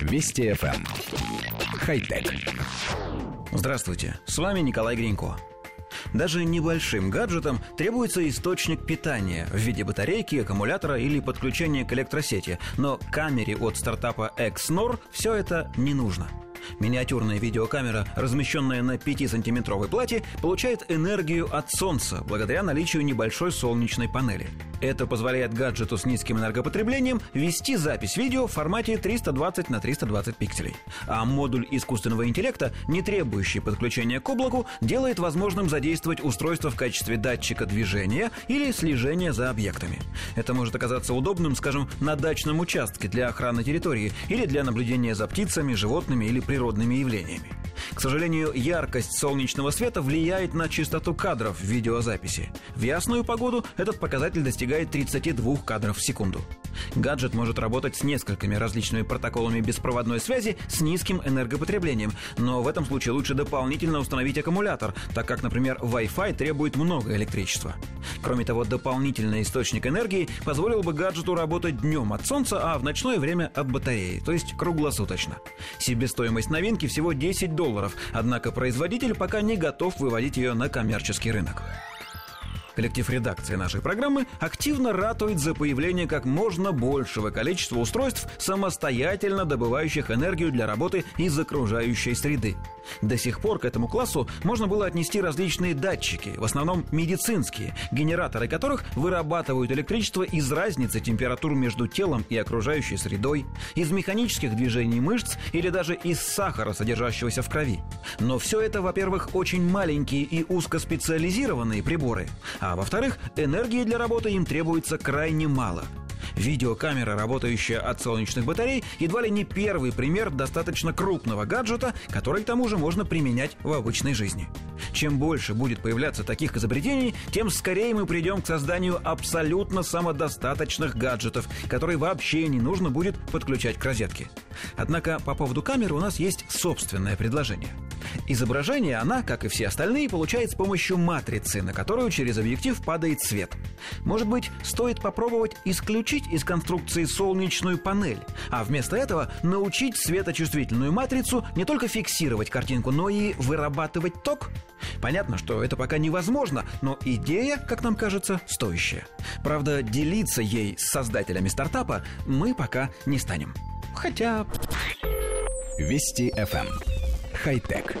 Вести FM. Эм. Хай-тек. Здравствуйте, с вами Николай Гринько. Даже небольшим гаджетам требуется источник питания в виде батарейки, аккумулятора или подключения к электросети, но камере от стартапа XNOR все это не нужно – Миниатюрная видеокамера, размещенная на 5-сантиметровой плате, получает энергию от солнца благодаря наличию небольшой солнечной панели. Это позволяет гаджету с низким энергопотреблением вести запись видео в формате 320 на 320 пикселей. А модуль искусственного интеллекта, не требующий подключения к облаку, делает возможным задействовать устройство в качестве датчика движения или слежения за объектами. Это может оказаться удобным, скажем, на дачном участке для охраны территории или для наблюдения за птицами, животными или природными явлениями. К сожалению, яркость солнечного света влияет на частоту кадров в видеозаписи. В ясную погоду этот показатель достигает 32 кадров в секунду. Гаджет может работать с несколькими различными протоколами беспроводной связи с низким энергопотреблением, но в этом случае лучше дополнительно установить аккумулятор, так как, например, Wi-Fi требует много электричества. Кроме того, дополнительный источник энергии позволил бы гаджету работать днем от солнца, а в ночное время от батареи, то есть круглосуточно. Себестоимость новинки всего 10 долларов, однако производитель пока не готов выводить ее на коммерческий рынок. Коллектив редакции нашей программы активно ратует за появление как можно большего количества устройств, самостоятельно добывающих энергию для работы из окружающей среды. До сих пор к этому классу можно было отнести различные датчики, в основном медицинские, генераторы которых вырабатывают электричество из разницы температур между телом и окружающей средой, из механических движений мышц или даже из сахара, содержащегося в крови. Но все это, во-первых, очень маленькие и узкоспециализированные приборы, а а во-вторых, энергии для работы им требуется крайне мало. Видеокамера, работающая от солнечных батарей, едва ли не первый пример достаточно крупного гаджета, который к тому же можно применять в обычной жизни. Чем больше будет появляться таких изобретений, тем скорее мы придем к созданию абсолютно самодостаточных гаджетов, которые вообще не нужно будет подключать к розетке. Однако по поводу камеры у нас есть собственное предложение – Изображение она, как и все остальные, получает с помощью матрицы, на которую через объектив падает свет. Может быть, стоит попробовать исключить из конструкции солнечную панель, а вместо этого научить светочувствительную матрицу не только фиксировать картинку, но и вырабатывать ток? Понятно, что это пока невозможно, но идея, как нам кажется, стоящая. Правда, делиться ей с создателями стартапа мы пока не станем. Хотя... Вести FM хай-тек.